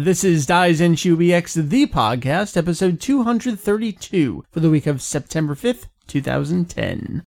This is Daizenshuu EX, the podcast, episode 232 for the week of September 5th, 2010.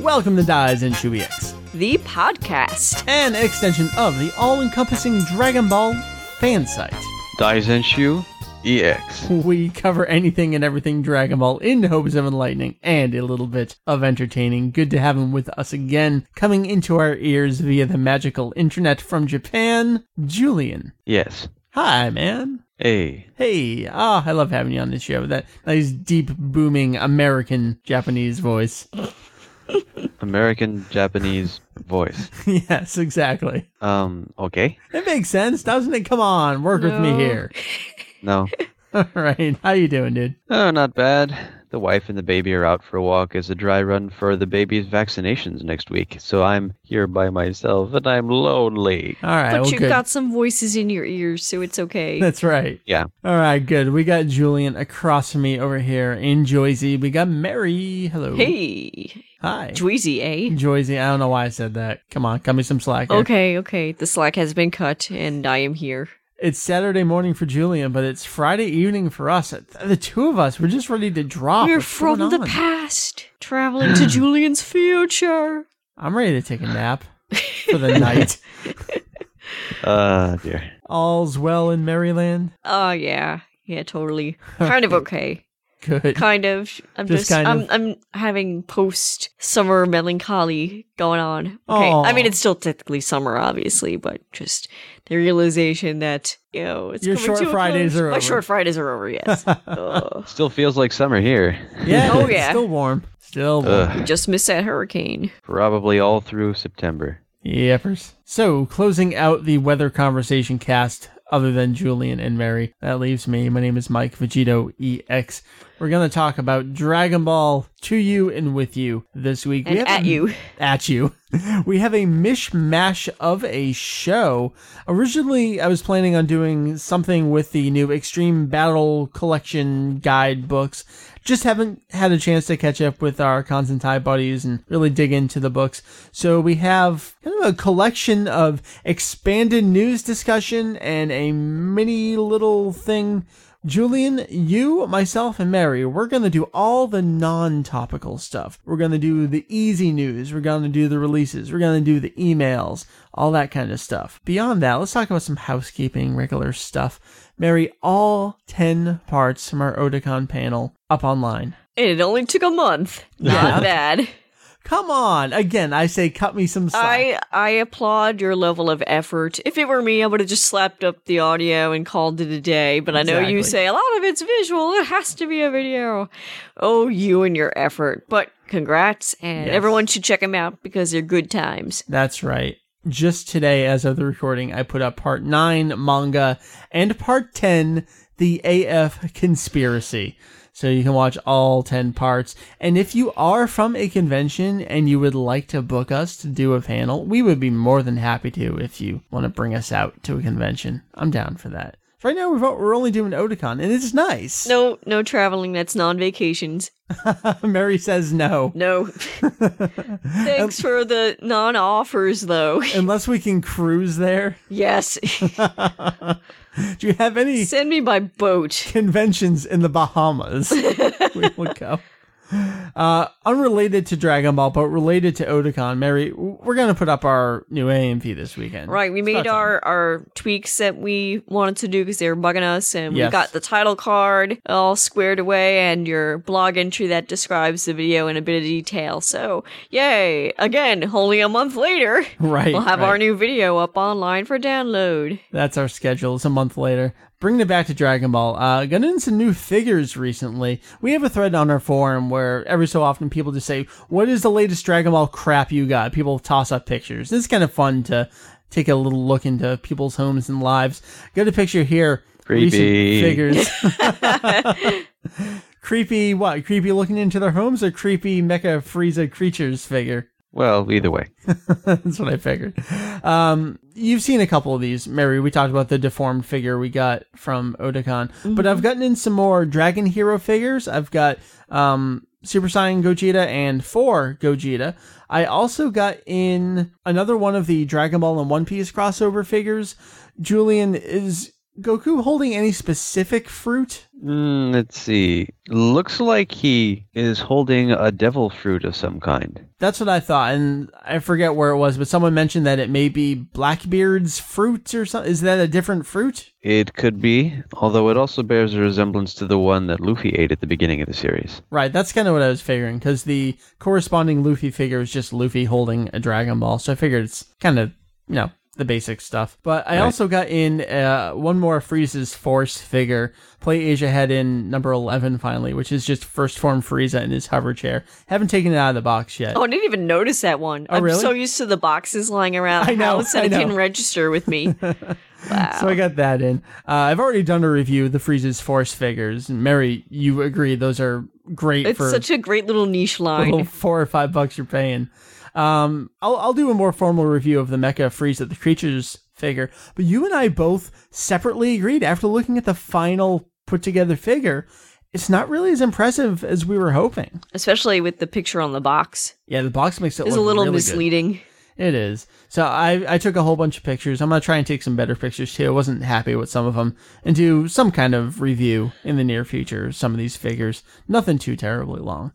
Welcome to Daizenshuu EX, The podcast. an extension of the all-encompassing Dragon Ball fan site. Dies Daizenshuu EX. We cover anything and everything Dragon Ball in hopes of enlightening and a little bit of entertaining. Good to have him with us again, coming into our ears via the magical internet from Japan, Julian. Yes. Hi, man. Hey. Hey, ah, I love having you on this show. That nice, deep, booming American Japanese voice. American Japanese voice. yes, exactly. Um, okay. It makes sense, doesn't it? Come on, work with me here. No. All right, how you doing, dude? Oh, not bad. The wife and the baby are out for a walk as a dry run for the baby's vaccinations next week. So I'm here by myself and I'm lonely. All right, But well, you've good. got some voices in your ears, so it's okay. That's right. Yeah. All right, good. We got Julian across from me over here in Joyzy. We got Mary. Hello. hey, Hi. Dweezy, eh? Joyzy. I don't know why I said that. Come on, cut me some slack. here. Okay, okay. The slack has been cut, and I am here. It's Saturday morning for Julian, but it's Friday evening for us. The two of us, we're just ready to drop. We're What's from the past, traveling to Julian's future. I'm ready to take a nap for the night. Uh, dear. All's well in Maryland. Oh yeah, yeah, totally. Kind of okay. Good. Kind of. I'm Just just. kind I'm. of. I'm having post summer melancholy going on. Okay. Aw. I mean, it's still technically summer, obviously, but just the realization that you know it's Your short to Fridays close. are My short Fridays are over. Yes. Still feels like summer here. Yeah. Oh, yeah. Still warm. Still warm. Ugh. just missed that hurricane. Probably all through September. Yepers. So, closing out the weather conversation cast, other than Julian and Mary, that leaves me. My name is Mike Vegito EX. We're going to talk about Dragon Ball to you and with you this week. And have at a- you. At you. We have a mishmash of a show. Originally, I was planning on doing something with the new Extreme Battle Collection guide books. Just haven't had a chance to catch up with our Constantine buddies and really dig into the books. So we have kind of a collection of expanded news discussion and a mini little thing Julian, you, myself, and Mary, we're going to do all the non topical stuff. We're going to do the easy news. We're going to do the releases. We're going to do the emails, all that kind of stuff. Beyond that, let's talk about some housekeeping, regular stuff. Mary, all 10 parts from our Otakon panel up online. And it only took a month. Not bad. Come on. Again, I say cut me some slack. I I applaud your level of effort. If it were me, I would have just slapped up the audio and called it a day. But I know you say a lot of it's visual. It has to be a video. Oh, you and your effort. But congrats, and Yes. everyone should check them out because they're good times. That's right. Just today, as of the recording, I put up part 9 manga and part 10 the AF conspiracy. So you can watch all 10 parts. And if you are from a convention and you would like to book us to do a panel, we would be more than happy to if you want to bring us out to a convention. I'm down for that. Right now, we're we're only doing Otakon, and it's nice. No, no traveling. That's non-vacations. Mary says no. No. Thanks for the non-offers, though. Unless we can cruise there. yes. Do you have any Send me by boat. conventions in the Bahamas. we will go. Uh, unrelated to Dragon Ball, but related to Otakon, Mary, we're gonna put up our new AMV this weekend. Right, we It's made time. our, our tweaks that we wanted to do because they were bugging us, and Yes. we got the title card all squared away and your blog entry that describes the video in a bit of detail. So, yay! Again, only a month later, right. we'll have right. our new video up online for download. That's our schedule. It's a month later. Bringing it back to Dragon Ball. Uh, got in some new figures recently. We have a thread on our forum where every so often people just say, "What is the latest Dragon Ball crap you got?" People toss up pictures. It's kind of fun to take a little look into people's homes and lives. Got a picture here. Creepy. Figures. creepy. What? Creepy looking into their homes or creepy Mecha Frieza creatures figure? Well, either way. That's what I figured. Um, you've seen a couple of these, Mary. We talked about the deformed figure we got from Otakon, but I've gotten in some more Dragon Hero figures. I've got um, Super Saiyan Gogeta and four Gogeta. I also got in another one of the Dragon Ball and One Piece crossover figures. Julian, is Goku holding any specific fruit? Mm, let's see. Looks like he is holding a devil fruit of some kind. That's what I thought, and I forget where it was, but someone mentioned that it may be Blackbeard's fruit or something. Is that a different fruit? It could be, although it also bears a resemblance to the one that Luffy ate at the beginning of the series. Right, that's kind of what I was figuring, because the corresponding Luffy figure is just Luffy holding a Dragon Ball, so I figured it's kind of, you know, the basic stuff. But I Right. also got in uh, one more Frieza's Force figure. Play Asia had in number 11 finally, which is just first form Frieza in his hover chair. Haven't taken it out of the box yet. Oh, I didn't even notice that one. Oh, I'm really? so used to the boxes lying around I know, house that I it didn't register with me. wow. So I got that in. Uh, I've already done a review of the Frieza's Force figures. And Mary, you agree those are great it's for such a great little niche line. little four or five bucks you're paying. Um, I'll I'll do a more formal review of the Mecha Frieza the Creatures figure. But you and I both separately agreed after looking at the final put together figure, it's not really as impressive as we were hoping. Especially with the picture on the box. Yeah, the box makes it It's a little really good. misleading. It is. So I I took a whole bunch of pictures. I'm gonna try and take some better pictures too. I wasn't happy with some of them, and do some kind of review in the near future. of Some of these figures, nothing too terribly long.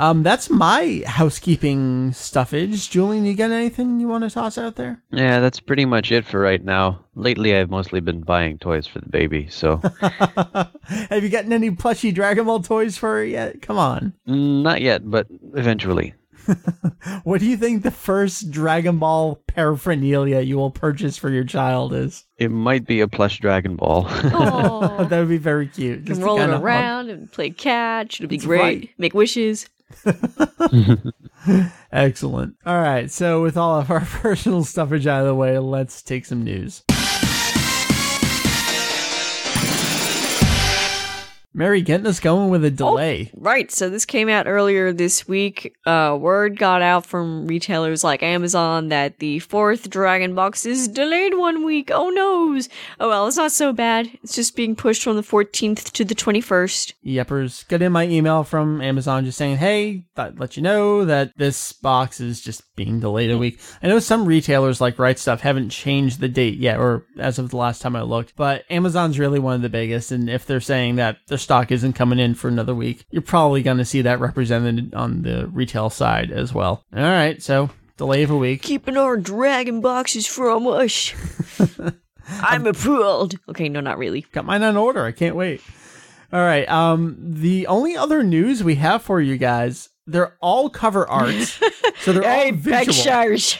Um, that's my housekeeping stuffage. Julian, you got anything you want to toss out there? Yeah, that's pretty much it for right now. Lately, I've mostly been buying toys for the baby, so Have you gotten any plushy Dragon Ball toys for her yet? Come on. Not yet, but eventually. What do you think the first Dragon Ball paraphernalia you will purchase for your child is? It might be a plush Dragon Ball. Oh, that would be very cute. can roll it kinda hug- around and play catch. It'll be That's great. right. Make wishes. Excellent. All right. So, with all of our personal stuffage out of the way, let's take some news. Mary getting us going with a delay. Right. So this came out earlier this week. Uh, word got out from retailers like Amazon that the fourth Dragon box is delayed one week. Oh noes. Oh well, it's not so bad. It's just being pushed from the 14th to the 21st. Yeppers. Got in my email from Amazon just saying, hey, thought let you know that this box is just being delayed a week. I know some retailers like Right Stuf haven't changed the date yet, or as of the last time I looked, but Amazon's really one of the biggest. And if they're saying that their stock isn't coming in for another week, you're probably going to see that represented on the retail side as well. All right. So delay of a week. Keeping our Dragon boxes from us. I'm appalled. Okay, no, not really. Got mine on order. I can't wait. All right. Um, the only other news we have for you guys, they're all cover arts. so they're all visual. pictures.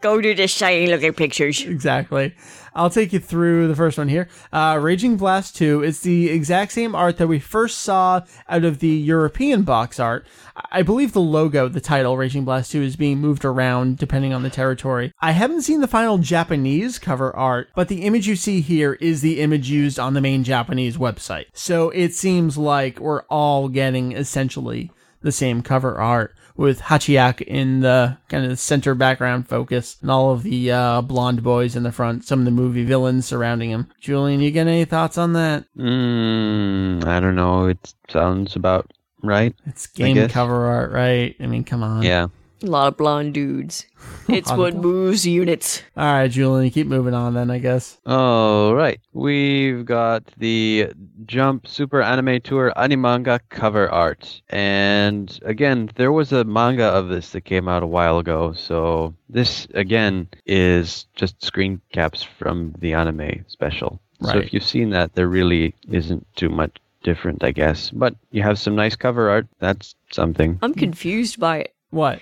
Go to the site and look at pictures. Exactly. I'll take you through the first one here. Uh, Raging Blast 2 is the exact same art that we first saw out of the European box art. I believe the logo, the title, Raging Blast 2, is being moved around depending on the territory. I haven't seen the final Japanese cover art, but the image you see here is the image used on the main Japanese website. So it seems like we're all getting essentially the same cover art with Hatchiyack in the kind of center background focus and all of the uh, blonde boys in the front, some of the movie villains surrounding him. Julian, you got any thoughts on that? Mm, I don't know. It sounds about right. It's game cover art, right? I mean, come on. Yeah. A lot of blonde dudes. It's what moves units. All right, Julian, keep moving on then, I guess. All right. We've got the Jump Super Anime Tour Animanga cover art. And again, there was a manga of this that came out a while ago. So this, again, is just screen caps from the anime special. So if you've seen that, there really isn't too much different, I guess. But you have some nice cover art. That's something. I'm confused by it. What?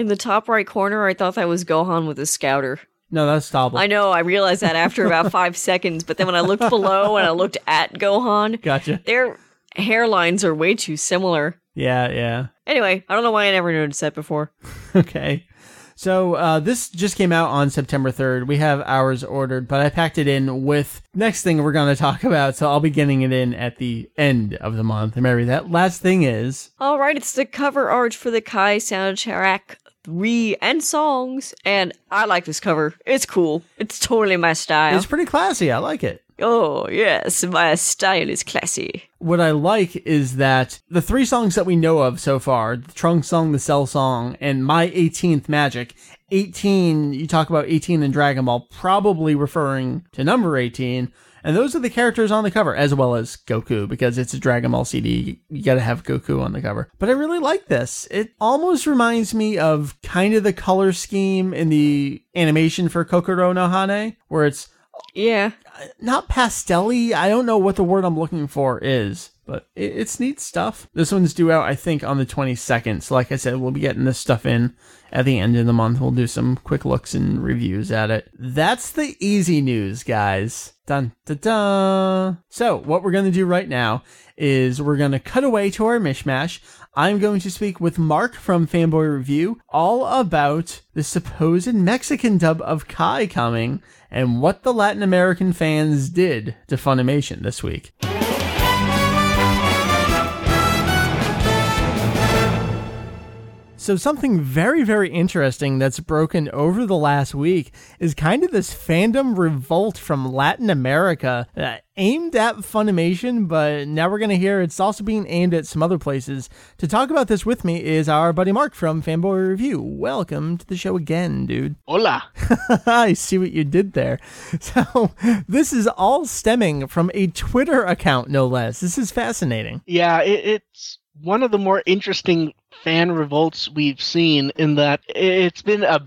In the top right corner, I thought that was Gohan with a scouter. No, that's Tarble. I know, I realized that after about five seconds, but then when I looked below and I looked at Gohan, Gotcha. their hairlines are way too similar. Yeah, yeah. Anyway, I don't know why I never noticed that before. Okay. So uh, this just came out on September 3rd. We have ours ordered, but I packed it in with next thing we're going to talk about. So I'll be getting it in at the end of the month. And Mary, that last thing is All right, it's the cover art for the Kai soundtrack 3 and songs, and I like this cover. It's cool. It's totally my style. it's pretty classy. I like it. Oh, yes, my style is classy. What I like is that the three songs that we know of so far the Trunk song, the Cell song, and My 18th Magic 18, you talk about 18 in Dragon Ball, probably referring to number 18. And those are the characters on the cover, as well as Goku, because it's a Dragon Ball CD. You gotta have Goku on the cover. But I really like this. It almost reminds me of kind of the color scheme in the animation for Kokoro no Hane, where it's Yeah. not pastelly. I don't know what the word I'm looking for is, but it, it's neat stuff. This one's due out, I think, on the 22nd. So, like I said, we'll be getting this stuff in at the end of the month. We'll do some quick looks and reviews at it. That's the easy news, guys. Dun dun dun. So, what we're gonna do right now is we're gonna cut away to our mishmash. I'm going to speak with Mark from Fanboy Review all about the supposed Mexican dub of Kai coming and what the Latin American fans did to Funimation this week. So, something very, very interesting that's broken over the last week is kind of this fandom revolt from Latin America uh, aimed at Funimation, but now we're going to hear it's also being aimed at some other places. To talk about this with me is our buddy Mark from Fanboy Review. Welcome to the show again, dude. Hola. I see what you did there. So, this is all stemming from a Twitter account, no less. This is fascinating. Yeah, it, it's one of the more interesting fan revolts we've seen in that it's been a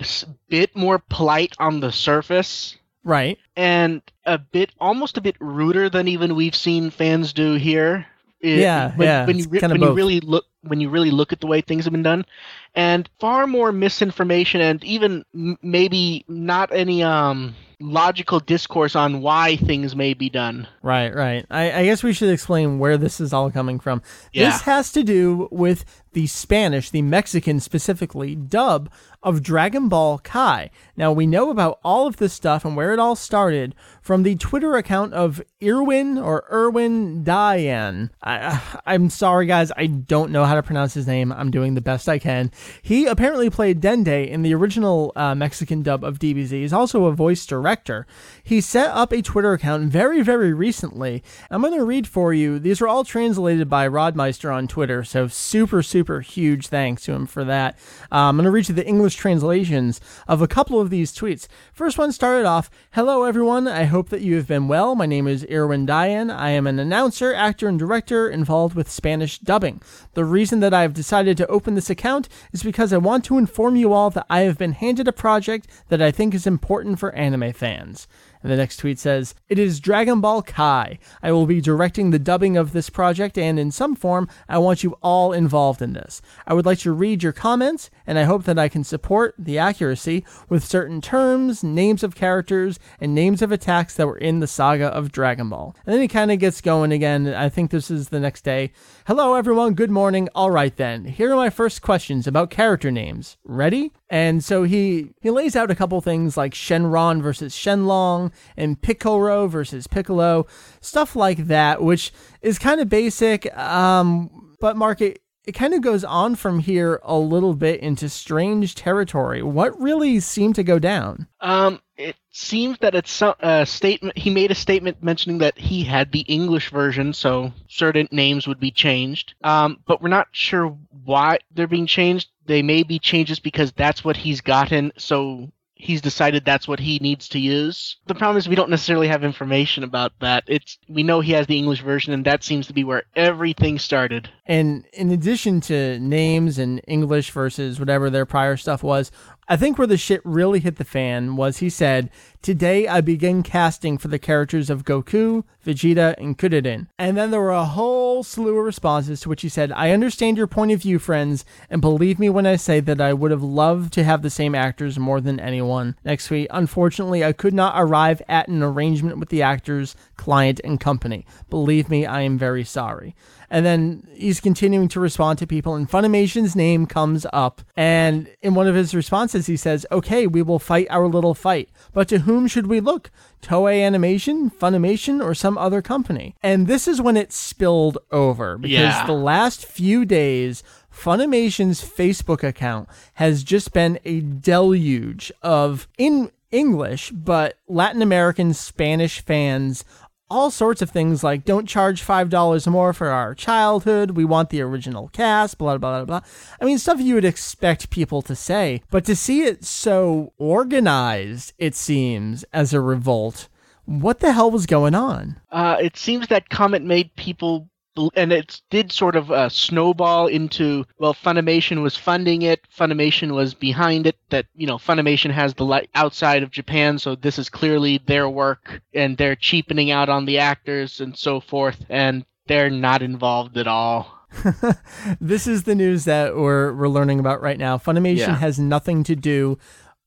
bit more polite on the surface Right. and a bit almost a bit ruder than even we've seen fans do here. It- Yeah, when, yeah, When you, re- when you really look when you really look at the way things have been done, and far more misinformation and even m- maybe not any um logical discourse on why things may be done. Right, right. I, I guess we should explain where this is all coming from. Yeah. This has to do with the Spanish, the Mexican specifically, dub of Dragon Ball Kai. Now, we know about all of this stuff and where it all started from the Twitter account of Irwin or Irwin Daayán. I, I'm sorry, guys, I don't know how to pronounce his name. I'm doing the best I can. He apparently played Dende in the original uh, Mexican dub of DBZ. He's also a voice director. He set up a Twitter account very, very recently. I'm going to read for you. These were all translated by Rodmeister on Twitter, so super, super huge thanks to him for that. Uh, I'm going to read you the English translations of a couple of these tweets. First one started off Hello, everyone. I hope that you have been well. My name is Irwin Daayán. I am an announcer, actor, and director involved with Spanish dubbing. The reason that I have decided to open this account is because I want to inform you all that I have been handed a project that I think is important for anime fans. And the next tweet says, It is Dragon Ball Kai. I will be directing the dubbing of this project, and in some form, I want you all involved in this. I would like to read your comments, and I hope that I can support the accuracy with certain terms, names of characters, and names of attacks that were in the saga of Dragon Ball. And then he kind of gets going again. I think this is the next day. Hello, everyone. Good morning. All right, then. Here are my first questions about character names. Ready? And so he he lays out a couple things like Shenron versus Shenlong and Piccolo versus Piccolo, stuff like that, which is kind of basic. Um, but Mark, it, it kind of goes on from here a little bit into strange territory. What really seemed to go down? Um, it seems that it's a statement. He made a statement mentioning that he had the English version, so certain names would be changed. Um, but we're not sure why they're being changed. They may be changes because that's what he's gotten. So he's decided that's what he needs to use. The problem is we don't necessarily have information about that. It's we know he has the English version, and that seems to be where everything started. And in addition to names and English versus whatever their prior stuff was, I think where the shit really hit the fan was he said, Today I begin casting for the characters of Goku, Vegeta, and Kuririn. And then there were a whole slew of responses to which he said, I understand your point of view, friends, and believe me when I say that I would have loved to have the same actors more than anyone. Next week, unfortunately, I could not arrive at an arrangement with the actors, client, and company. Believe me, I am very sorry. And then he's continuing to respond to people, and Funimation's name comes up. And in one of his responses, he says, Okay, we will fight our little fight. But to whom should we look? Toei Animation, Funimation, or some other company? And this is when it spilled over because Yeah. the last few days, Funimation's Facebook account has just been a deluge of, in English, but Latin American Spanish fans all sorts of things like don't charge $5 more for our childhood, we want the original cast, blah, blah, blah, blah. I mean, stuff you would expect people to say, but to see it so organized, it seems, as a revolt, what the hell was going on? Uh, it seems that comment made people, and it did sort of uh, snowball into well, Funimation was funding it, Funimation was behind it. That you know, Funimation has the light outside of Japan, so this is clearly their work, and they're cheapening out on the actors and so forth, and they're not involved at all. this is the news that we're we're learning about right now. Funimation Yeah. has nothing to do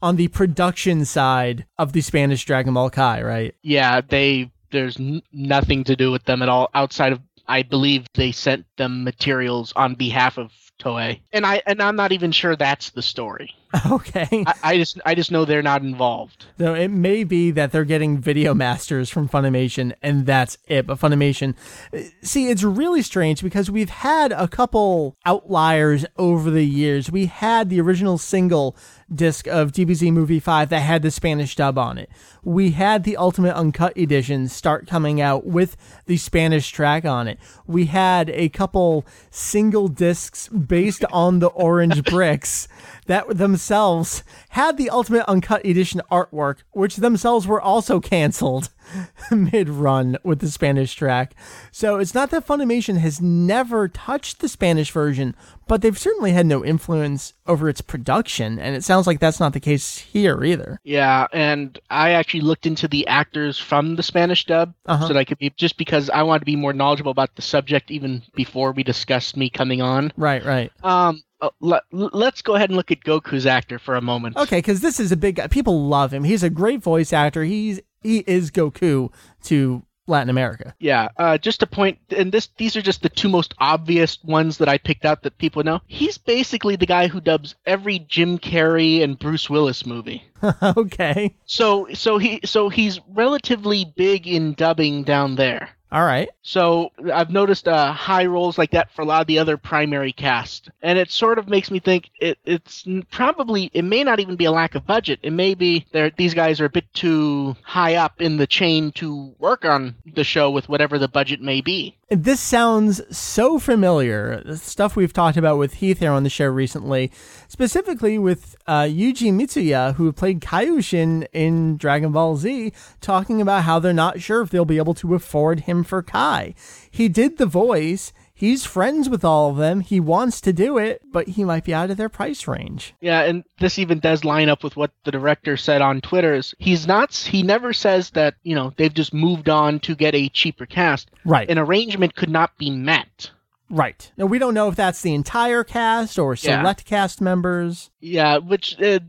on the production side of the Spanish Dragon Ball Kai, right? Yeah, they there's n- nothing to do with them at all outside of I believe they sent them materials on behalf of Toei, and I and I'm not even sure that's the story. Okay. I, I just I just know they're not involved. So it may be that they're getting video masters from Funimation and that's it. But Funimation, uh, see, it's really strange because we've had a couple outliers over the years. We had the original single disc of DBZ Movie 5 that had the Spanish dub on it. We had the Ultimate Uncut Edition start coming out with the Spanish track on it. We had a couple single discs based on the Orange Bricks that themselves had the Ultimate Uncut Edition artwork, which themselves were also canceled mid run with the Spanish track. So it's not that Funimation has never touched the Spanish version, but they've certainly had no influence over its production, and it sounds like that's not the case here either. Yeah, and I actually looked into the actors from the Spanish dub Uh-huh. so that I could be just because I wanted to be more knowledgeable about the subject even before we discussed me coming on. Right, right. Um, uh, let, let's go ahead and look at Goku's actor for a moment. Okay, because this is a big guy. People love him. He's a great voice actor. He's he is Goku to Latin America. Yeah, uh, just a point, and this these are just the two most obvious ones that I picked out that people know. He's basically the guy who dubs every Jim Carrey and Bruce Willis movie. okay. So so he so he's relatively big in dubbing down there. All right. So I've noticed uh, high rolls like that for a lot of the other primary cast, and it sort of makes me think it, it's probably it may not even be a lack of budget. It may be these guys are a bit too high up in the chain to work on the show with whatever the budget may be. This sounds so familiar. The stuff we've talked about with Heath here on the show recently, specifically with uh, Yuji Mitsuya, who played Kaioshin in Dragon Ball Z, talking about how they're not sure if they'll be able to afford him for Kai. He did the voice. He's friends with all of them. He wants to do it, but he might be out of their price range. Yeah, and this even does line up with what the director said on Twitter. Is he's not he never says that you know they've just moved on to get a cheaper cast. Right. An arrangement could not be met. right. Now, we don't know if that's the entire cast or Yeah. select cast members. Yeah, which uh,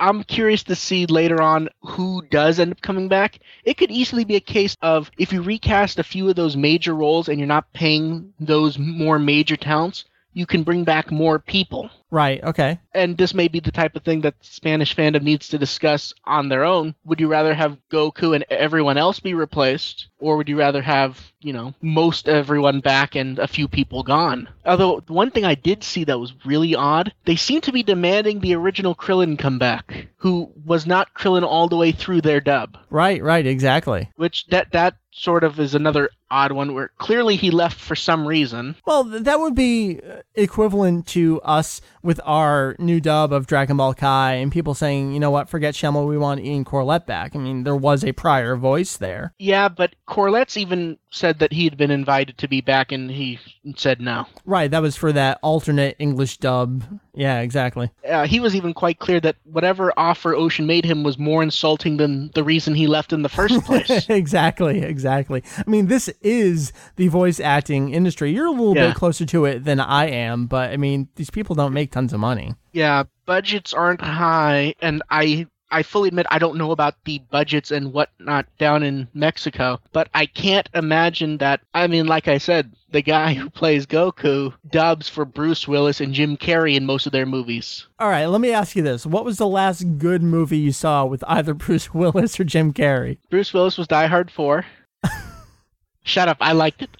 I'm curious to see later on who does end up coming back. It could easily be a case of if you recast a few of those major roles and you're not paying those more major talents, you can bring back more people. Right. Okay. And this may be the type of thing that Spanish fandom needs to discuss on their own. Would you rather have Goku and everyone else be replaced, or would you rather have, you know, most everyone back and a few people gone? Although, one thing I did see that was really odd, they seem to be demanding the original Krillin come back, who was not Krillin all the way through their dub. Right. Right. Exactly. Which, that, that sort of is another odd one where clearly he left for some reason. Well, that would be uh, equivalent to us with our new dub of Dragon Ball Kai and people saying, you know what, forget Schemmel, we want Ian Corlett back. I mean, there was a prior voice there. Yeah, but Corlett's even said that he had been invited to be back and he said no. Right, that was for that alternate English dub. Yeah, exactly. uh, he was even quite clear that whatever offer Ocean made him was more insulting than the reason he left in the first place. exactly, exactly. I mean, this is the voice acting industry. You're a little Yeah. bit closer to it than I am, but I mean, these people don't make tons of money. yeah, budgets aren't high, and I I fully admit I don't know about the budgets and whatnot down in Mexico, but I can't imagine that. I mean, like I said, the guy who plays Goku dubs for Bruce Willis and Jim Carrey in most of their movies. All right, let me ask you this. What was the last good movie you saw with either Bruce Willis or Jim Carrey? Bruce Willis was Die Hard 4. Shut up, I liked it.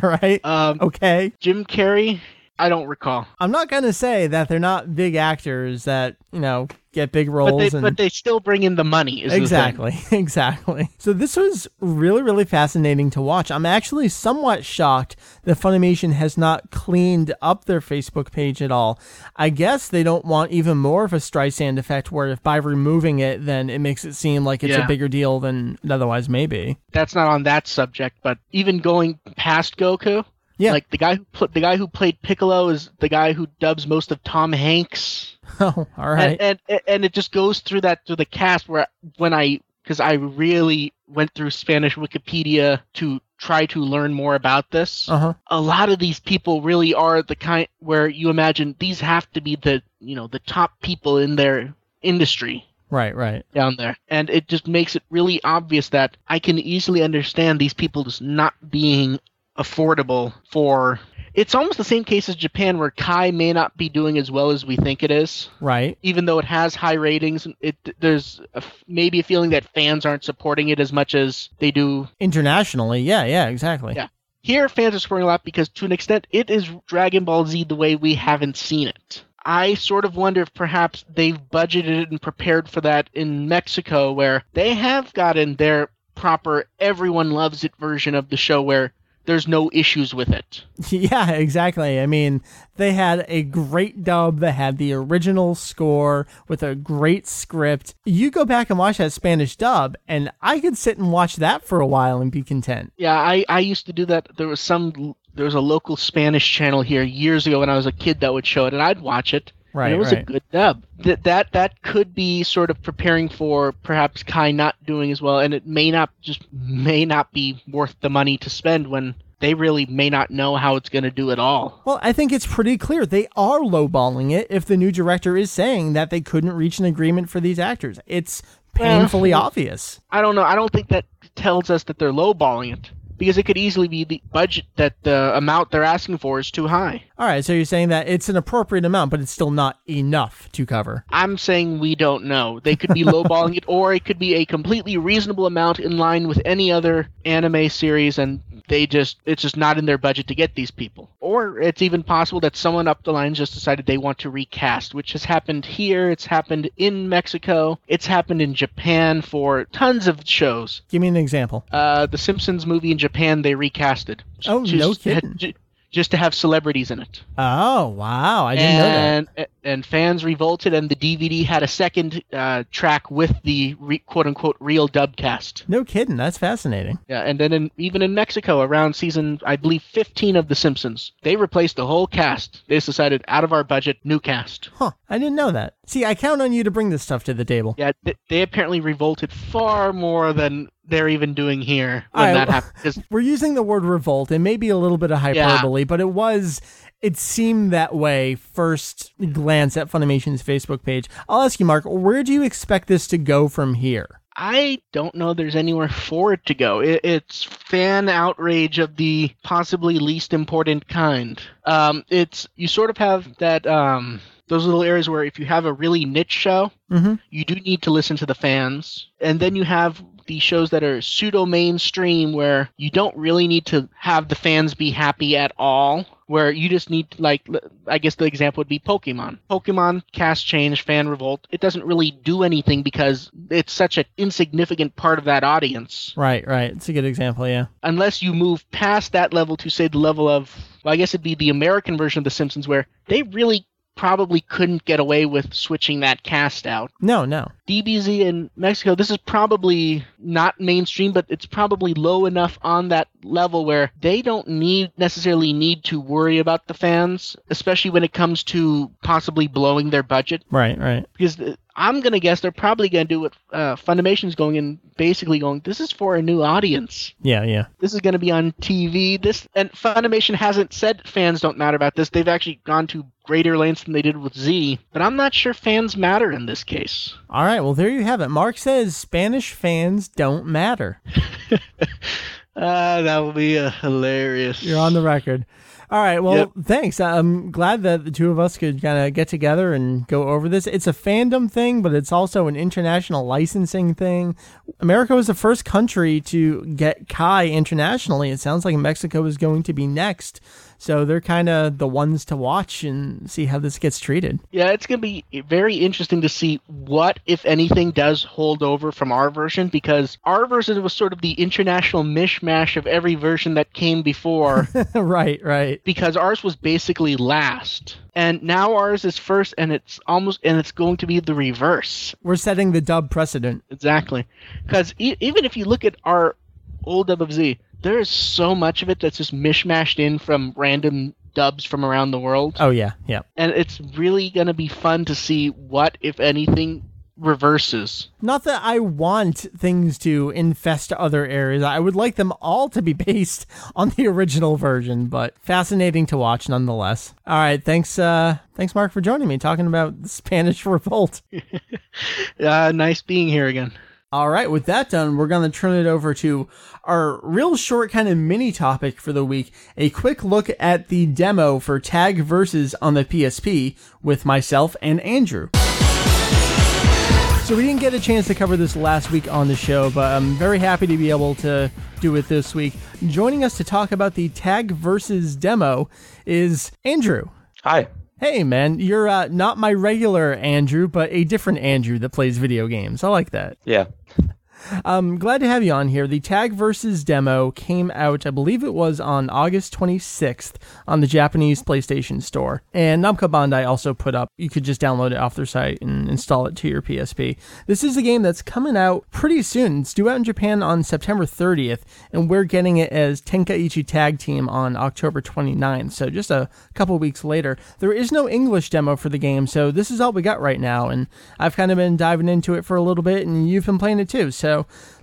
All right. Um, Okay. Jim Carrey, I don't recall. I'm not going to say that they're not big actors that, you know, get big roles. But they, and... but they still bring in the money. Is the. Exactly, exactly. So this was really, really fascinating to watch. I'm actually somewhat shocked that Funimation has not cleaned up their Facebook page at all. I guess they don't want even more of a Streisand effect, where if by removing it, then it makes it seem like it's Yeah. a bigger deal than it otherwise maybe. That's not on that subject, but even going past Goku, Yeah. like the guy who pl- the guy who played Piccolo is the guy who dubs most of Tom Hanks. Oh, all right. and, and and it just goes through that through the cast where when I because I really went through Spanish Wikipedia to try to learn more about this. Uh huh. A lot of these people really are the kind where you imagine these have to be the you know the top people in their industry Right, right. down there, and it just makes it really obvious that I can easily understand these people just not being affordable for. It's almost the same case as Japan, where Kai may not be doing as well as we think it is Right. even though it has high ratings, it there's a maybe a feeling that fans aren't supporting it as much as they do Internationally, yeah, yeah, exactly. Yeah. here. Fans are supporting a lot because, to an extent, it is Dragon Ball Z the way we haven't seen it. I sort of wonder if perhaps they've budgeted and prepared for that in Mexico, where they have gotten their proper everyone loves it version of the show where there's no issues with it. Yeah, exactly. I mean, they had a great dub that had the original score with a great script. You go back and watch that Spanish dub, and I could sit and watch that for a while and be content. Yeah, I, I used to do that. There was some there was a local Spanish channel here years ago when I was a kid that would show it, and I'd watch it. Right, and it was right. a good dub. That that that could be sort of preparing for perhaps Kai not doing as well, and it may not just may not be worth the money to spend when they really may not know how it's going to do at all. Well, I think it's pretty clear they are lowballing it if the new director is saying that they couldn't reach an agreement for these actors. It's painfully obvious. I don't know. I don't think that tells us that they're lowballing it because it could easily be the budget that the amount they're asking for is too high. All right, so you're saying that it's an appropriate amount, but it's still not enough to cover. I'm saying we don't know. They could be lowballing it, or it could be a completely reasonable amount in line with any other anime series, and they just it's just not in their budget to get these people. Or it's even possible that someone up the line just decided they want to recast, which has happened here. It's happened in Mexico. It's happened in Japan for tons of shows. Give me an example. Uh, the Simpsons movie in Japan they recasted. Oh, Just- no kidding. ju- Just to have celebrities in it Oh, wow. I didn't know that. Eh, and fans revolted, and the DVD had a second uh, track with the re- quote unquote real dub cast. No kidding. That's fascinating. Yeah, and then in, even in Mexico, around season I believe 15 of The Simpsons, they replaced the whole cast. They decided out of our budget, new cast. Huh. I didn't know that. See, I count on you to bring this stuff to the table. Yeah, th- they apparently revolted far more than they're even doing here when right, that happened. We're using the word revolt and maybe a little bit of hyperbole, but it was it seemed that way first glance at Funimation's Facebook page. I'll ask you, Mark, where do you expect this to go from here? I don't know there's anywhere for it to go. It, it's fan outrage of the possibly least important kind. Um, it's you sort of have that um, those little areas where if you have a really niche show, Mhm. you do need to listen to the fans, and then you have the shows that are pseudo mainstream where you don't really need to have the fans be happy at all. Where you just need like I guess the example would be Pokemon. Pokemon cast change, fan revolt. It doesn't really do anything because it's such an insignificant part of that audience. Right, right. It's a good example, yeah. Unless you move past that level to say the level of well, I guess it'd be the American version of The Simpsons where they really probably couldn't get away with switching that cast out. No, no. DBZ in Mexico, this is probably not mainstream, but it's probably low enough on that level where they don't need necessarily need to worry about the fans, especially when it comes to possibly blowing their budget. Right, right. Because uh, I'm gonna guess they're probably gonna do what uh, Funimation's going in, basically going, this is for a new audience. Yeah, yeah. This is gonna be on TV. This and Funimation hasn't said fans don't matter about this. They've actually gone to greater lengths than they did with Z, but I'm not sure fans matter in this case. All right, well there you have it. Mark says Spanish fans don't matter. Uh, that will be uh, hilarious. You're on the record. All right. Well, Yep. thanks. I'm glad that the two of us could kind of get together and go over this. It's a fandom thing, but it's also an international licensing thing. America was the first country to get Kai internationally. It sounds like Mexico is going to be next. So they're kind of the ones to watch and see how this gets treated. Yeah, it's going to be very interesting to see what, if anything, does hold over from our version because our version was sort of the international mishmash of every version that came before right, right. Because ours was basically last. And now ours is first and it's almost and it's going to be the reverse. We're setting the dub precedent. Exactly. Cuz e- even if you look at our old dub of Z, there is so much of it that's just mishmashed in from random dubs from around the world. Oh yeah, yeah. And it's really going to be fun to see what if anything reverses. Not that I want things to infest other areas. I would like them all to be based on the original version, but fascinating to watch nonetheless. All right, thanks uh thanks Mark for joining me talking about the Spanish Revolt. Uh, nice being here again. All right, with that done, we're going to turn it over to our real short kind of mini topic for the week a quick look at the demo for Tag Versus on the PSP with myself and Andrew. So, we didn't get a chance to cover this last week on the show, but I'm very happy to be able to do it this week. Joining us to talk about the Tag Versus demo is Andrew. Hi. Hey, man, you're uh, not my regular Andrew, but a different Andrew that plays video games. I like that. Yeah. I'm glad to have you on here. The Tag Versus demo came out, I believe it was on August 26th on the Japanese PlayStation Store. And Namco Bandai also put up, you could just download it off their site and install it to your PSP. This is a game that's coming out pretty soon. It's due out in Japan on September 30th, and we're getting it as Tenkaichi Tag Team on October 29th, so just a couple weeks later. There is no English demo for the game, so this is all we got right now, and I've kind of been diving into it for a little bit, and you've been playing it too, so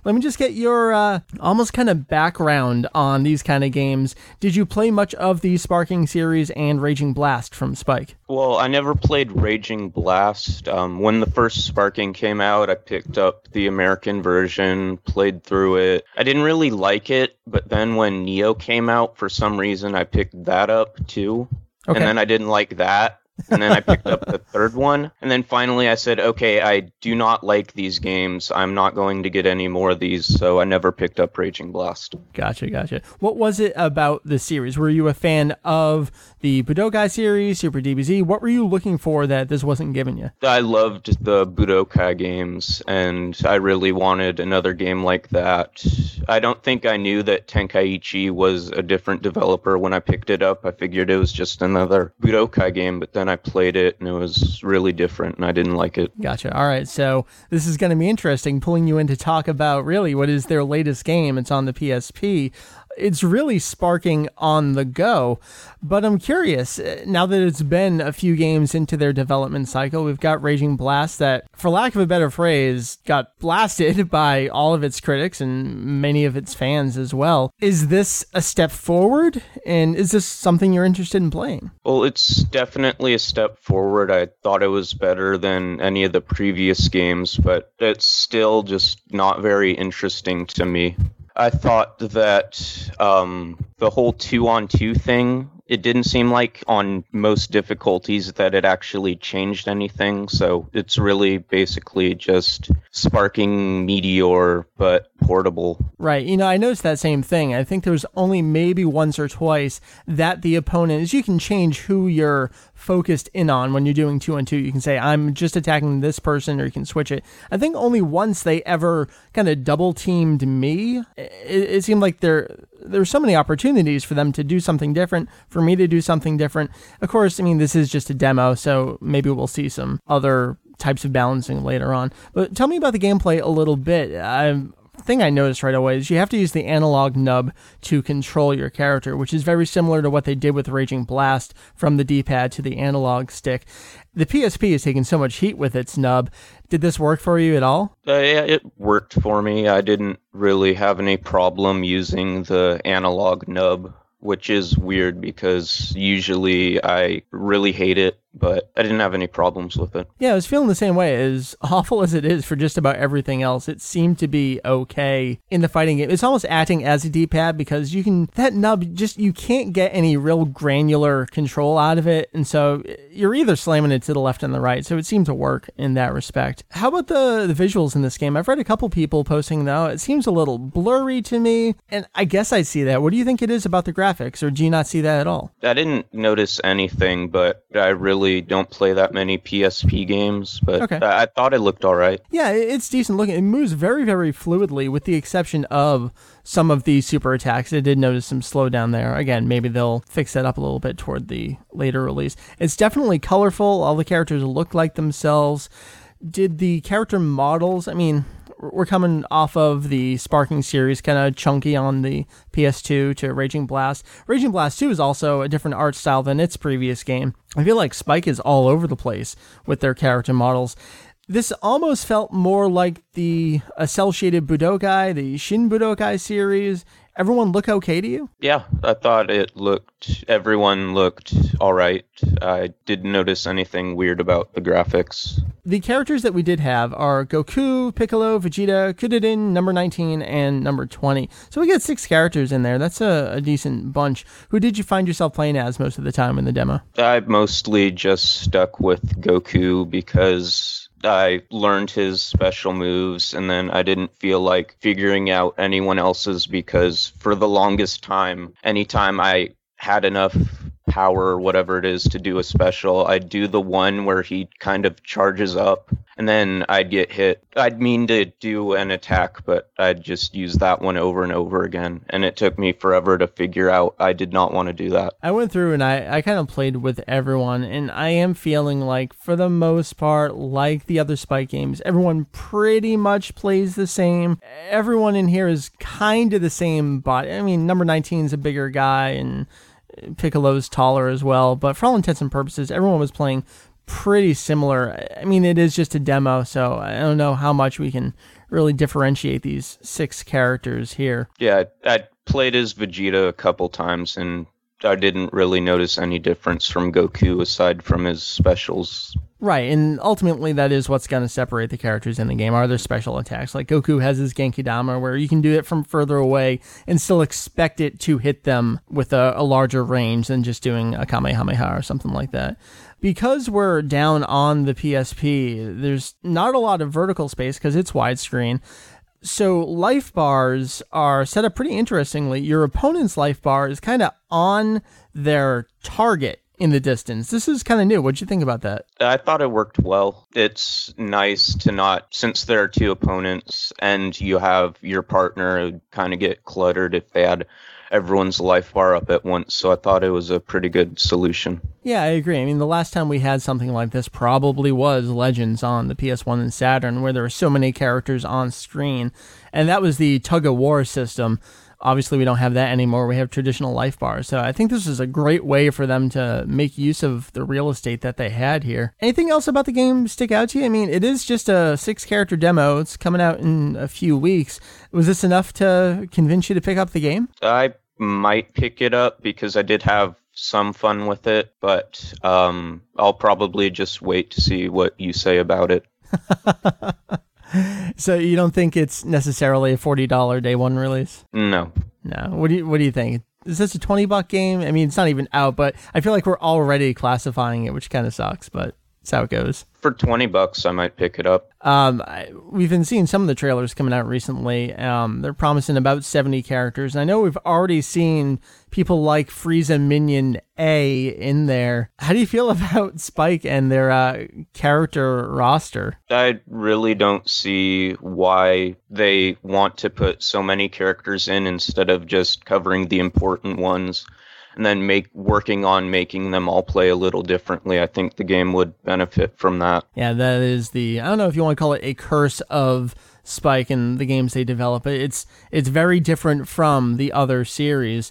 let me just get your uh, almost kind of background on these kind of games. Did you play much of the Sparking series and Raging Blast from Spike? Well, I never played Raging Blast. Um, when the first Sparking came out, I picked up the American version, played through it. I didn't really like it, but then when Neo came out, for some reason, I picked that up too. Okay. And then I didn't like that. And then I picked up the third one. And then finally I said, okay, I do not like these games. I'm not going to get any more of these. So I never picked up Raging Blast. Gotcha, gotcha. What was it about the series? Were you a fan of the Budokai series, Super DBZ? What were you looking for that this wasn't giving you? I loved the Budokai games, and I really wanted another game like that. I don't think I knew that Tenkaichi was a different developer when I picked it up. I figured it was just another Budokai game, but then I played it and it was really different, and I didn't like it. Gotcha. All right. So this is going to be interesting, pulling you in to talk about really what is their latest game. It's on the PSP. It's really sparking on the go. But I'm curious, uh, now that it's been a few games into their development cycle, we've got Raging Blast that, for lack of a better phrase, got blasted by all of its critics and many of its fans as well. Is this a step forward? And is this something you're interested in playing? Well, it's definitely a step forward. I thought it was better than any of the previous games, but it's still just not very interesting to me. I thought that um, the whole two on two thing, it didn't seem like on most difficulties that it actually changed anything. So it's really basically just sparking Meteor, but portable. Right. You know, I noticed that same thing. I think there was only maybe once or twice that the opponent is you can change who you're focused in on when you're doing two on two. You can say, I'm just attacking this person, or you can switch it. I think only once they ever kind of double teamed me. It, it seemed like there there were so many opportunities for them to do something different, for me to do something different. Of course, I mean, this is just a demo, so maybe we'll see some other types of balancing later on. But tell me about the gameplay a little bit. I'm thing I noticed right away is you have to use the analog nub to control your character, which is very similar to what they did with Raging Blast from the D pad to the analog stick. The PSP is taking so much heat with its nub. Did this work for you at all? Uh, yeah, it worked for me. I didn't really have any problem using the analog nub, which is weird because usually I really hate it but I didn't have any problems with it. Yeah, I was feeling the same way. As awful as it is for just about everything else, it seemed to be okay in the fighting game. It's almost acting as a D-pad because you can that nub just you can't get any real granular control out of it, and so you're either slamming it to the left and the right. So it seemed to work in that respect. How about the the visuals in this game? I've read a couple people posting though it seems a little blurry to me, and I guess I see that. What do you think it is about the graphics, or do you not see that at all? I didn't notice anything, but I really don't play that many PSP games. But Okay. I, I thought it looked all right. Yeah, it's decent looking. It moves very, very fluidly, with the exception of some of the super attacks. I did notice some slowdown there. Again, maybe they'll fix that up a little bit toward the later release. It's definitely colorful. All the characters look like themselves. Did the character models? I mean, we're coming off of the Sparking series, kind of chunky on the PS2 to Raging Blast. Raging Blast 2 is also a different art style than its previous game. I feel like Spike is all over the place with their character models. This almost felt more like the uh, cell shaded Budokai, the Shin Budokai series. Everyone look okay to you? Yeah, I thought it looked. Everyone looked all right. I didn't notice anything weird about the graphics. The characters that we did have are Goku, Piccolo, Vegeta, Kudadin, number 19, and number 20. So we got six characters in there. That's a, a decent bunch. Who did you find yourself playing as most of the time in the demo? I mostly just stuck with Goku because I learned his special moves and then I didn't feel like figuring out anyone else's because for the longest time, anytime I had enough power or whatever it is to do a special, I'd do the one where he kind of charges up and then I'd get hit. I'd mean to do an attack, but I'd just use that one over and over again. And it took me forever to figure out I did not want to do that. I went through and I, I kind of played with everyone, and I am feeling like, for the most part, like the other Spike games, everyone pretty much plays the same. Everyone in here is kind of the same body. I mean, number 19 is a bigger guy, and Piccolo's taller as well, but for all intents and purposes, everyone was playing pretty similar. I mean, it is just a demo, so I don't know how much we can really differentiate these six characters here. Yeah, I, played as Vegeta a couple times, and I didn't really notice any difference from Goku aside from his specials. Right, and ultimately that is what's going to separate the characters in the game are their special attacks. Like Goku has his Genkidama where you can do it from further away and still expect it to hit them with a, a larger range than just doing a Kamehameha or something like that. Because we're down on the PSP, there's not a lot of vertical space because it's widescreen. So life bars are set up pretty interestingly. Your opponent's life bar is kind of on their target in the distance. This is kind of new. What'd you think about that? I thought it worked well. It's nice to not, since there are two opponents and you have your partner, kind of get cluttered if they had everyone's life bar up at once. So I thought it was a pretty good solution. Yeah, I agree. I mean, the last time we had something like this probably was Legends on the PS1 and Saturn, where there were so many characters on screen, and that was the tug of war system. Obviously, we don't have that anymore. We have traditional life bars. So I think this is a great way for them to make use of the real estate that they had here. Anything else about the game stick out to you? I mean, it is just a six character demo. It's coming out in a few weeks. Was this enough to convince you to pick up the game? I might pick it up because I did have some fun with it, but um, I'll probably just wait to see what you say about it. So you don't think it's necessarily a $40 day one release? No. No. What do you What do you think? Is this a twenty buck game? I mean, it's not even out, but I feel like we're already classifying it, which kind of sucks. But it's how it goes. For 20 bucks, I might pick it up. Um, I, we've been seeing some of the trailers coming out recently. Um, they're promising about seventy characters. And I know we've already seen people like Frieza Minion A in there. How do you feel about Spike and their uh, character roster? I really don't see why they want to put so many characters in instead of just covering the important ones and then make working on making them all play a little differently. I think the game would benefit from that. Yeah, that is the I don't know if you want to call it a curse of Spike and the games they develop. It's it's very different from the other series.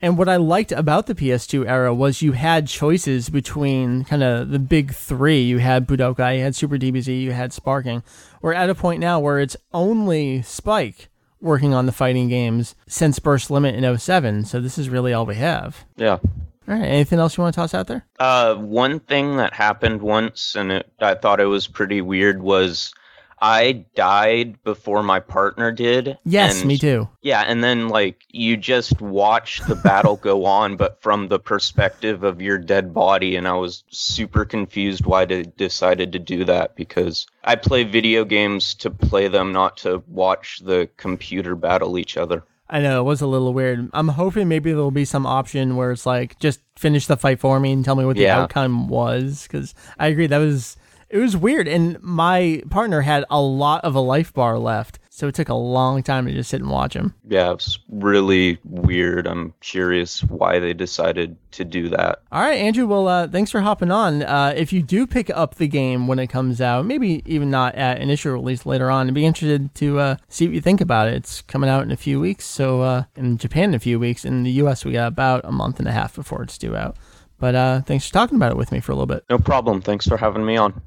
And what I liked about the PS2 era was you had choices between kind of the big three. You had Budokai, you had Super DBZ, you had Sparking. We're at a point now where it's only Spike working on the fighting games since Burst Limit in 07. So this is really all we have. Yeah. All right. Anything else you want to toss out there? Uh, one thing that happened once, and it, I thought it was pretty weird, was I died before my partner did. Yes, and- me too. Yeah, and then like you just watch the battle go on, but from the perspective of your dead body, and I was super confused why they decided to do that because I play video games to play them, not to watch the computer battle each other. I know it was a little weird. I'm hoping maybe there'll be some option where it's like just finish the fight for me and tell me what the Yeah. outcome was because I agree that was it was weird and my partner had a lot of a life bar left, so it took a long time to just sit and watch him. Yeah, it's really weird. I'm curious why they decided to do that. All right, Andrew. Well, uh, thanks for hopping on. Uh, if you do pick up the game when it comes out, maybe even not at initial release later on, I'd be interested to uh, see what you think about it. It's coming out in a few weeks, so uh, in Japan in a few weeks. In the U.S., we got about a month and a half before it's due out. But uh, thanks for talking about it with me for a little bit. No problem. Thanks for having me on.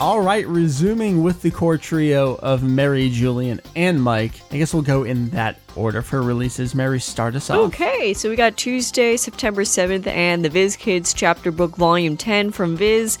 All right, resuming with the core trio of Mary, Julian, and Mike. I guess we'll go in that order for releases. Mary, start us off. Okay, so we got Tuesday, September 7th, and the Viz Kids chapter book volume 10 from Viz.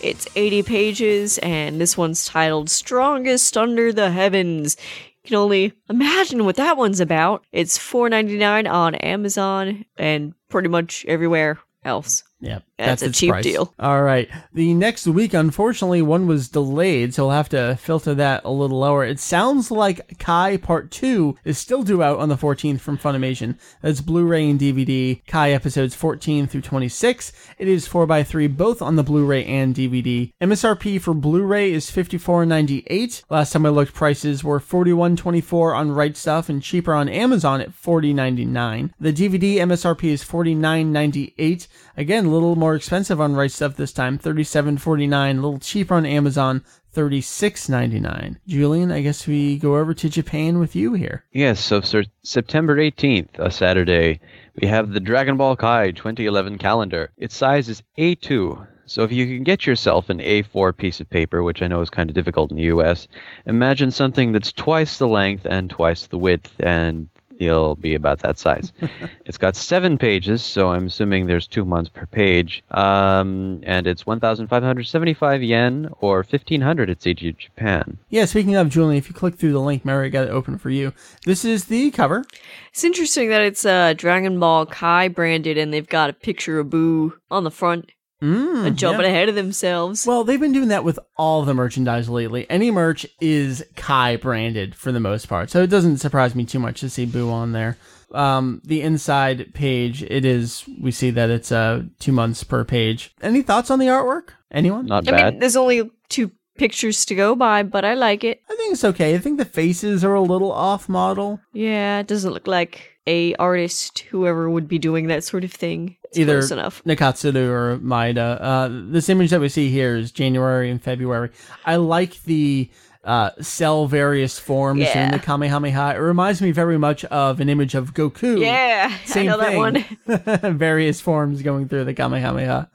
It's 80 pages, and this one's titled Strongest Under the Heavens. You can only imagine what that one's about. It's $4.99 on Amazon and pretty much everywhere else. Yep. That's a cheap price. deal. All right. The next week, unfortunately, one was delayed, so we'll have to filter that a little lower. It sounds like Kai Part 2 is still due out on the 14th from Funimation. That's Blu-ray and DVD, Kai episodes 14 through 26. It is 4x3 both on the Blu-ray and DVD. MSRP for Blu-ray is $54.98. Last time I looked, prices were $41.24 on Right Stuf and cheaper on Amazon at $40.99. The DVD MSRP is $49.98. Again, a little more expensive on Right Stuf this time, $37.49. A little cheaper on Amazon, $36.99. Julian, I guess we go over to Japan with you here. Yes, so sir, September 18th, a Saturday, we have the Dragon Ball Kai 2011 calendar. Its size is A2. So if you can get yourself an A4 piece of paper, which I know is kind of difficult in the US, imagine something that's twice the length and twice the width, and you'll be about that size. it's got seven pages, so I'm assuming there's two months per page, um, and it's 1,575 yen or 1,500 at CD Japan. Yeah, speaking of Julie, if you click through the link, Mary got it open for you. This is the cover. It's interesting that it's uh, Dragon Ball Kai branded and they've got a picture of Boo on the front, Mm, uh, jumping yeah. ahead of themselves. Well, they've been doing that with all the merchandise lately. Any merch is Kai branded for the most part, so it doesn't surprise me too much to see Boo on there. Um, the inside page, it is. We see that it's uh two months per page. Any thoughts on the artwork? Anyone? Not I bad. mean, there's only two pictures to go by, but I like it. I think it's okay. I think the faces are a little off model. Yeah, it doesn't look like a artist, whoever would be doing that sort of thing. It's Either. Nakatsuru or Maeda. Uh, this image that we see here is January and February. I like the uh, cell various forms Yeah. in the Kamehameha. It reminds me very much of an image of Goku. Yeah, Same I know thing. that one. various forms going through the Kamehameha.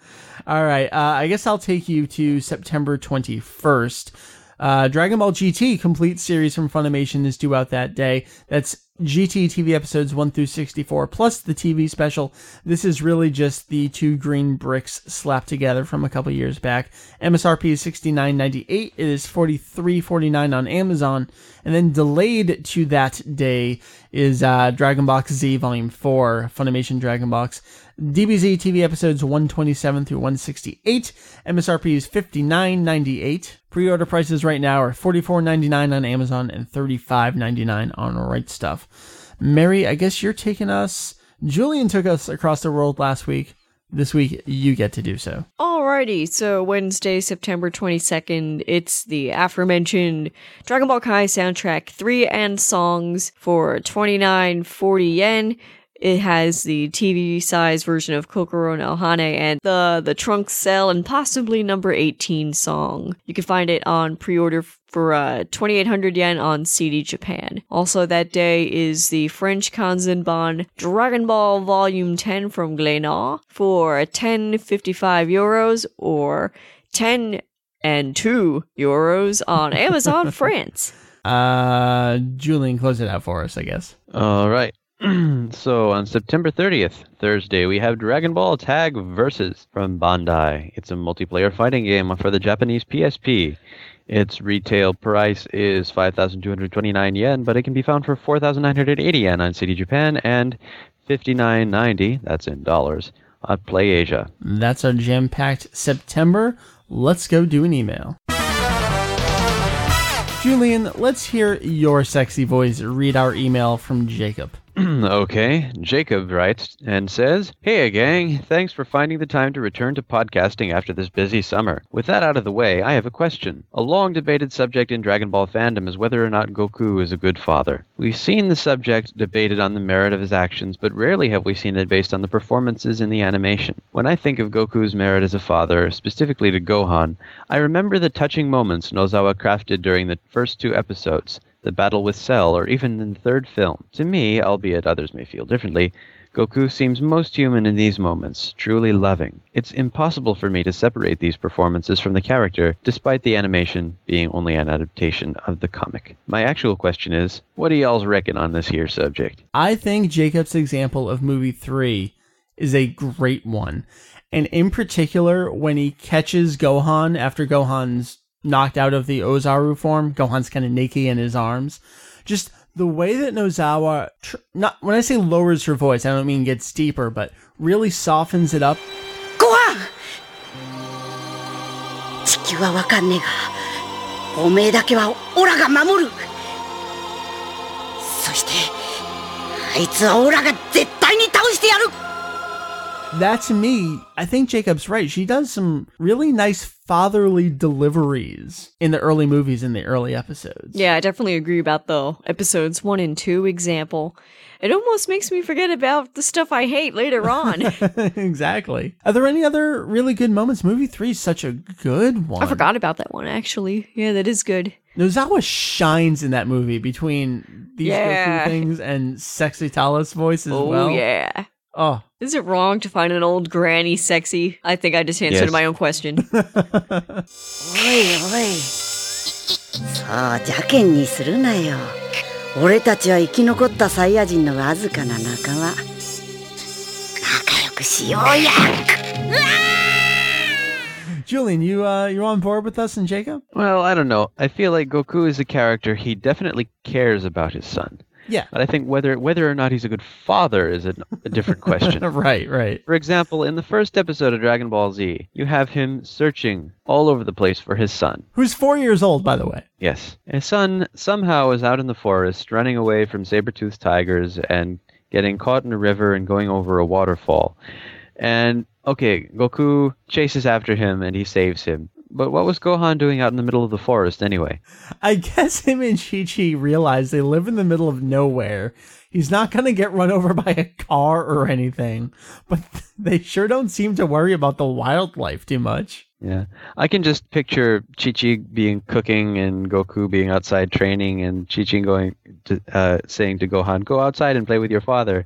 All right, uh, I guess I'll take you to September 21st. Uh, Dragon Ball GT complete series from Funimation is due out that day. That's GT TV episodes 1 through 64 plus the TV special. This is really just the two green bricks slapped together from a couple years back. MSRP is 69.98. It is 43.49 on Amazon. And then delayed to that day is uh, Dragon Box Z Volume 4, Funimation Dragon Box. DBZ TV episodes 127 through 168. MSRP is 59.98. Pre-order prices right now are 44.99 on Amazon and 35.99 on Right Stuf. Mary, I guess you're taking us. Julian took us across the world last week. This week, you get to do so. Alrighty, so Wednesday, September 22nd, it's the aforementioned Dragon Ball Kai soundtrack 3 and songs for 29.40 yen. It has the TV size version of Kokoro no Hane and the the Trunk Cell and possibly number 18 song. You can find it on pre-order for uh, 2800 yen on CD Japan. Also that day is the French Kanzenban Dragon Ball Volume 10 from Glénat for 1055 euros or 10 and 2 euros on Amazon France. Uh, Julian, close it out for us, I guess. All right. so on September 30th, Thursday, we have Dragon Ball Tag Versus from Bandai. It's a multiplayer fighting game for the Japanese PSP. Its retail price is 5,229 yen, but it can be found for 4,980 yen on CD Japan and 59.90, that's in dollars, on Play Asia. That's our jam packed September. Let's go do an email. Julian, let's hear your sexy voice read our email from Jacob. okay, Jacob writes and says, Hey, gang, thanks for finding the time to return to podcasting after this busy summer. With that out of the way, I have a question. A long debated subject in Dragon Ball fandom is whether or not Goku is a good father. We've seen the subject debated on the merit of his actions, but rarely have we seen it based on the performances in the animation. When I think of Goku's merit as a father, specifically to Gohan, I remember the touching moments Nozawa crafted during the first two episodes the battle with Cell, or even in the third film. To me, albeit others may feel differently, Goku seems most human in these moments, truly loving. It's impossible for me to separate these performances from the character, despite the animation being only an adaptation of the comic. My actual question is, what do y'all's reckon on this here subject? I think Jacob's example of movie three is a great one. And in particular, when he catches Gohan after Gohan's knocked out of the Ozaru form. Gohan's kind of naked in his arms. Just the way that Nozawa, tr- not when I say lowers her voice, I don't mean gets deeper, but really softens it up. ご飯地球はわかんねえがおめえだけはオラが守るそしてあいつはオラが絶対に倒してやる That to me, I think Jacob's right. She does some really nice fatherly deliveries in the early movies in the early episodes. Yeah, I definitely agree about the episodes one and two example. It almost makes me forget about the stuff I hate later on. exactly. Are there any other really good moments? Movie three is such a good one. I forgot about that one actually. Yeah, that is good. Nozawa shines in that movie between these Yeah. Things and Sexy Tala's voice as oh well. yeah. Oh, Is it wrong to find an old granny sexy? I think I just answered Yes. my own question. おいおいそう邪険にするなよ俺たちは生き残ったサイヤ人のわずかな仲間仲良くしようや Julian, you uh, you on board with us and Jacob? Well, I don't know. I feel like Goku is a character he definitely cares about his son. Yeah. But I think whether whether or not he's a good father is a, a different question. right, right. For example, in the first episode of Dragon Ball Z, you have him searching all over the place for his son. Who's four years old, by the way. Yes. His son somehow is out in the forest, running away from saber-toothed tigers and getting caught in a river and going over a waterfall. And, okay, Goku chases after him and he saves him. But what was Gohan doing out in the middle of the forest anyway? I guess him and Chi Chi realize they live in the middle of nowhere. He's not going to get run over by a car or anything, but they sure don't seem to worry about the wildlife too much. Yeah. I can just picture Chi-Chi being cooking and Goku being outside training and Chi-Chi going to, uh, saying to Gohan, go outside and play with your father.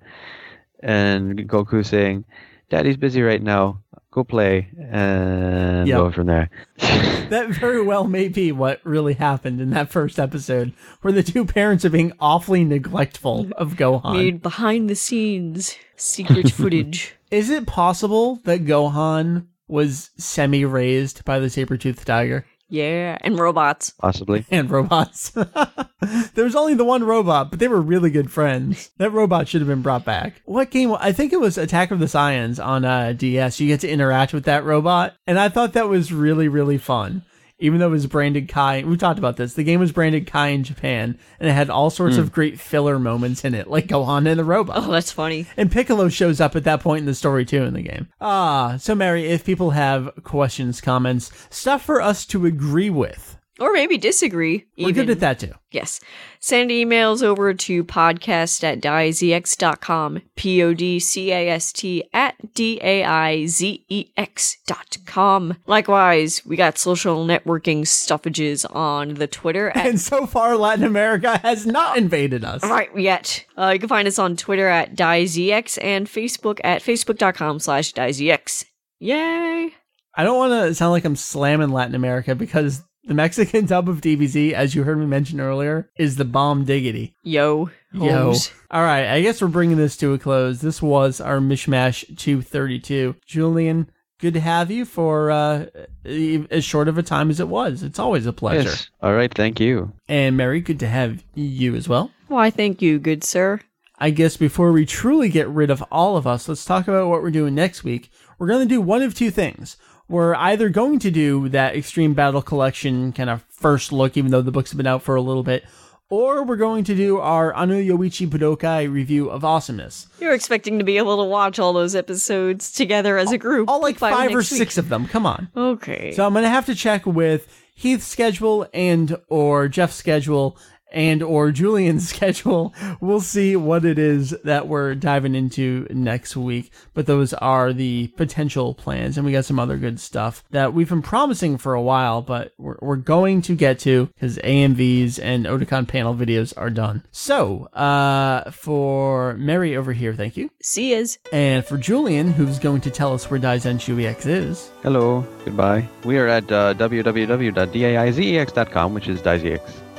And Goku saying, Daddy's busy right now. Go play. And Yep. going from there. That very well may be what really happened in that first episode, where the two parents are being awfully neglectful of Gohan. Made behind the scenes secret footage. Is it possible that Gohan was semi raised by the saber toothed tiger? Yeah, and robots. Possibly. and robots. there was only the one robot, but they were really good friends. That robot should have been brought back. What game? I think it was Attack of the Saiyans on uh, DS. You get to interact with that robot, and I thought that was really, really fun. Even though it was branded Kai, we talked about this. The game was branded Kai in Japan, and it had all sorts of great filler moments in it, like Gohan and the robot. Oh, that's funny. And Piccolo shows up at that point in the story too in the game. Ah, so Mary, if people have questions, comments, stuff for us to agree with, Or maybe disagree. we're good at that too. Yes. Send emails over to podcast at daizex.com. P O D C A S T at D A I Z E X dot com. Likewise, we got social networking stuffages on the Twitter at And so far, Latin America has not invaded us. Right yet. Uh, you can find us on Twitter at DaizEX and Facebook at facebook.com slash DaizEX. Yay! I don't want to sound like I'm slamming Latin America because The Mexican dub of DBZ, as you heard me mention earlier, is the bomb diggity. Yo. Yo. Holmes. All right, I guess we're bringing this to a close. This was our Mishmash 232. Julian, good to have you for uh, as short of a time as it was. It's always a pleasure. Yes. All right. Thank you. And Mary, good to have you as well. Why, thank you, good sir. I guess before we truly get rid of all of us, let's talk about what we're doing next week. We're going to do one of two things. We're either going to do that Extreme Battle Collection kind of first look, even though the books have been out for a little bit, or we're going to do our Anoyo Ichi Budokai review of Awesomeness. You're expecting to be able to watch all those episodes together as a group. All like five or next week. six of them. Come on. Okay. So I'm going to have to check with Heath's schedule and or Jeff's schedule and or Julian's schedule. We'll see what it is that we're diving into next week. But those are the potential plans. And we got some other good stuff that we've been promising for a while, but we're, we're going to get to because AMVs and Otakon panel videos are done. So, uh, for Mary over here, thank you. See yous. And for Julian, who's going to tell us where Daizenshuu EX is. Hello. Goodbye. We are at uh, www.daizex.com, which is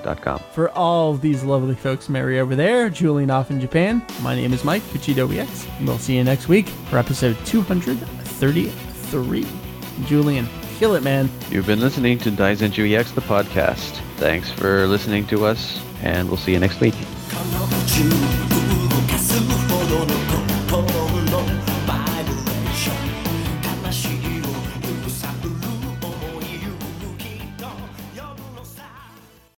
daizex.com. For all these lovely folks, Mary over there, Julian off in Japan, my name is Mike, VegettoEX, and we'll see you next week for episode 233. Julian, kill it, man. You've been listening to Daizenshuu EX, the podcast. Thanks for listening to us, and we'll see you next week. 彼女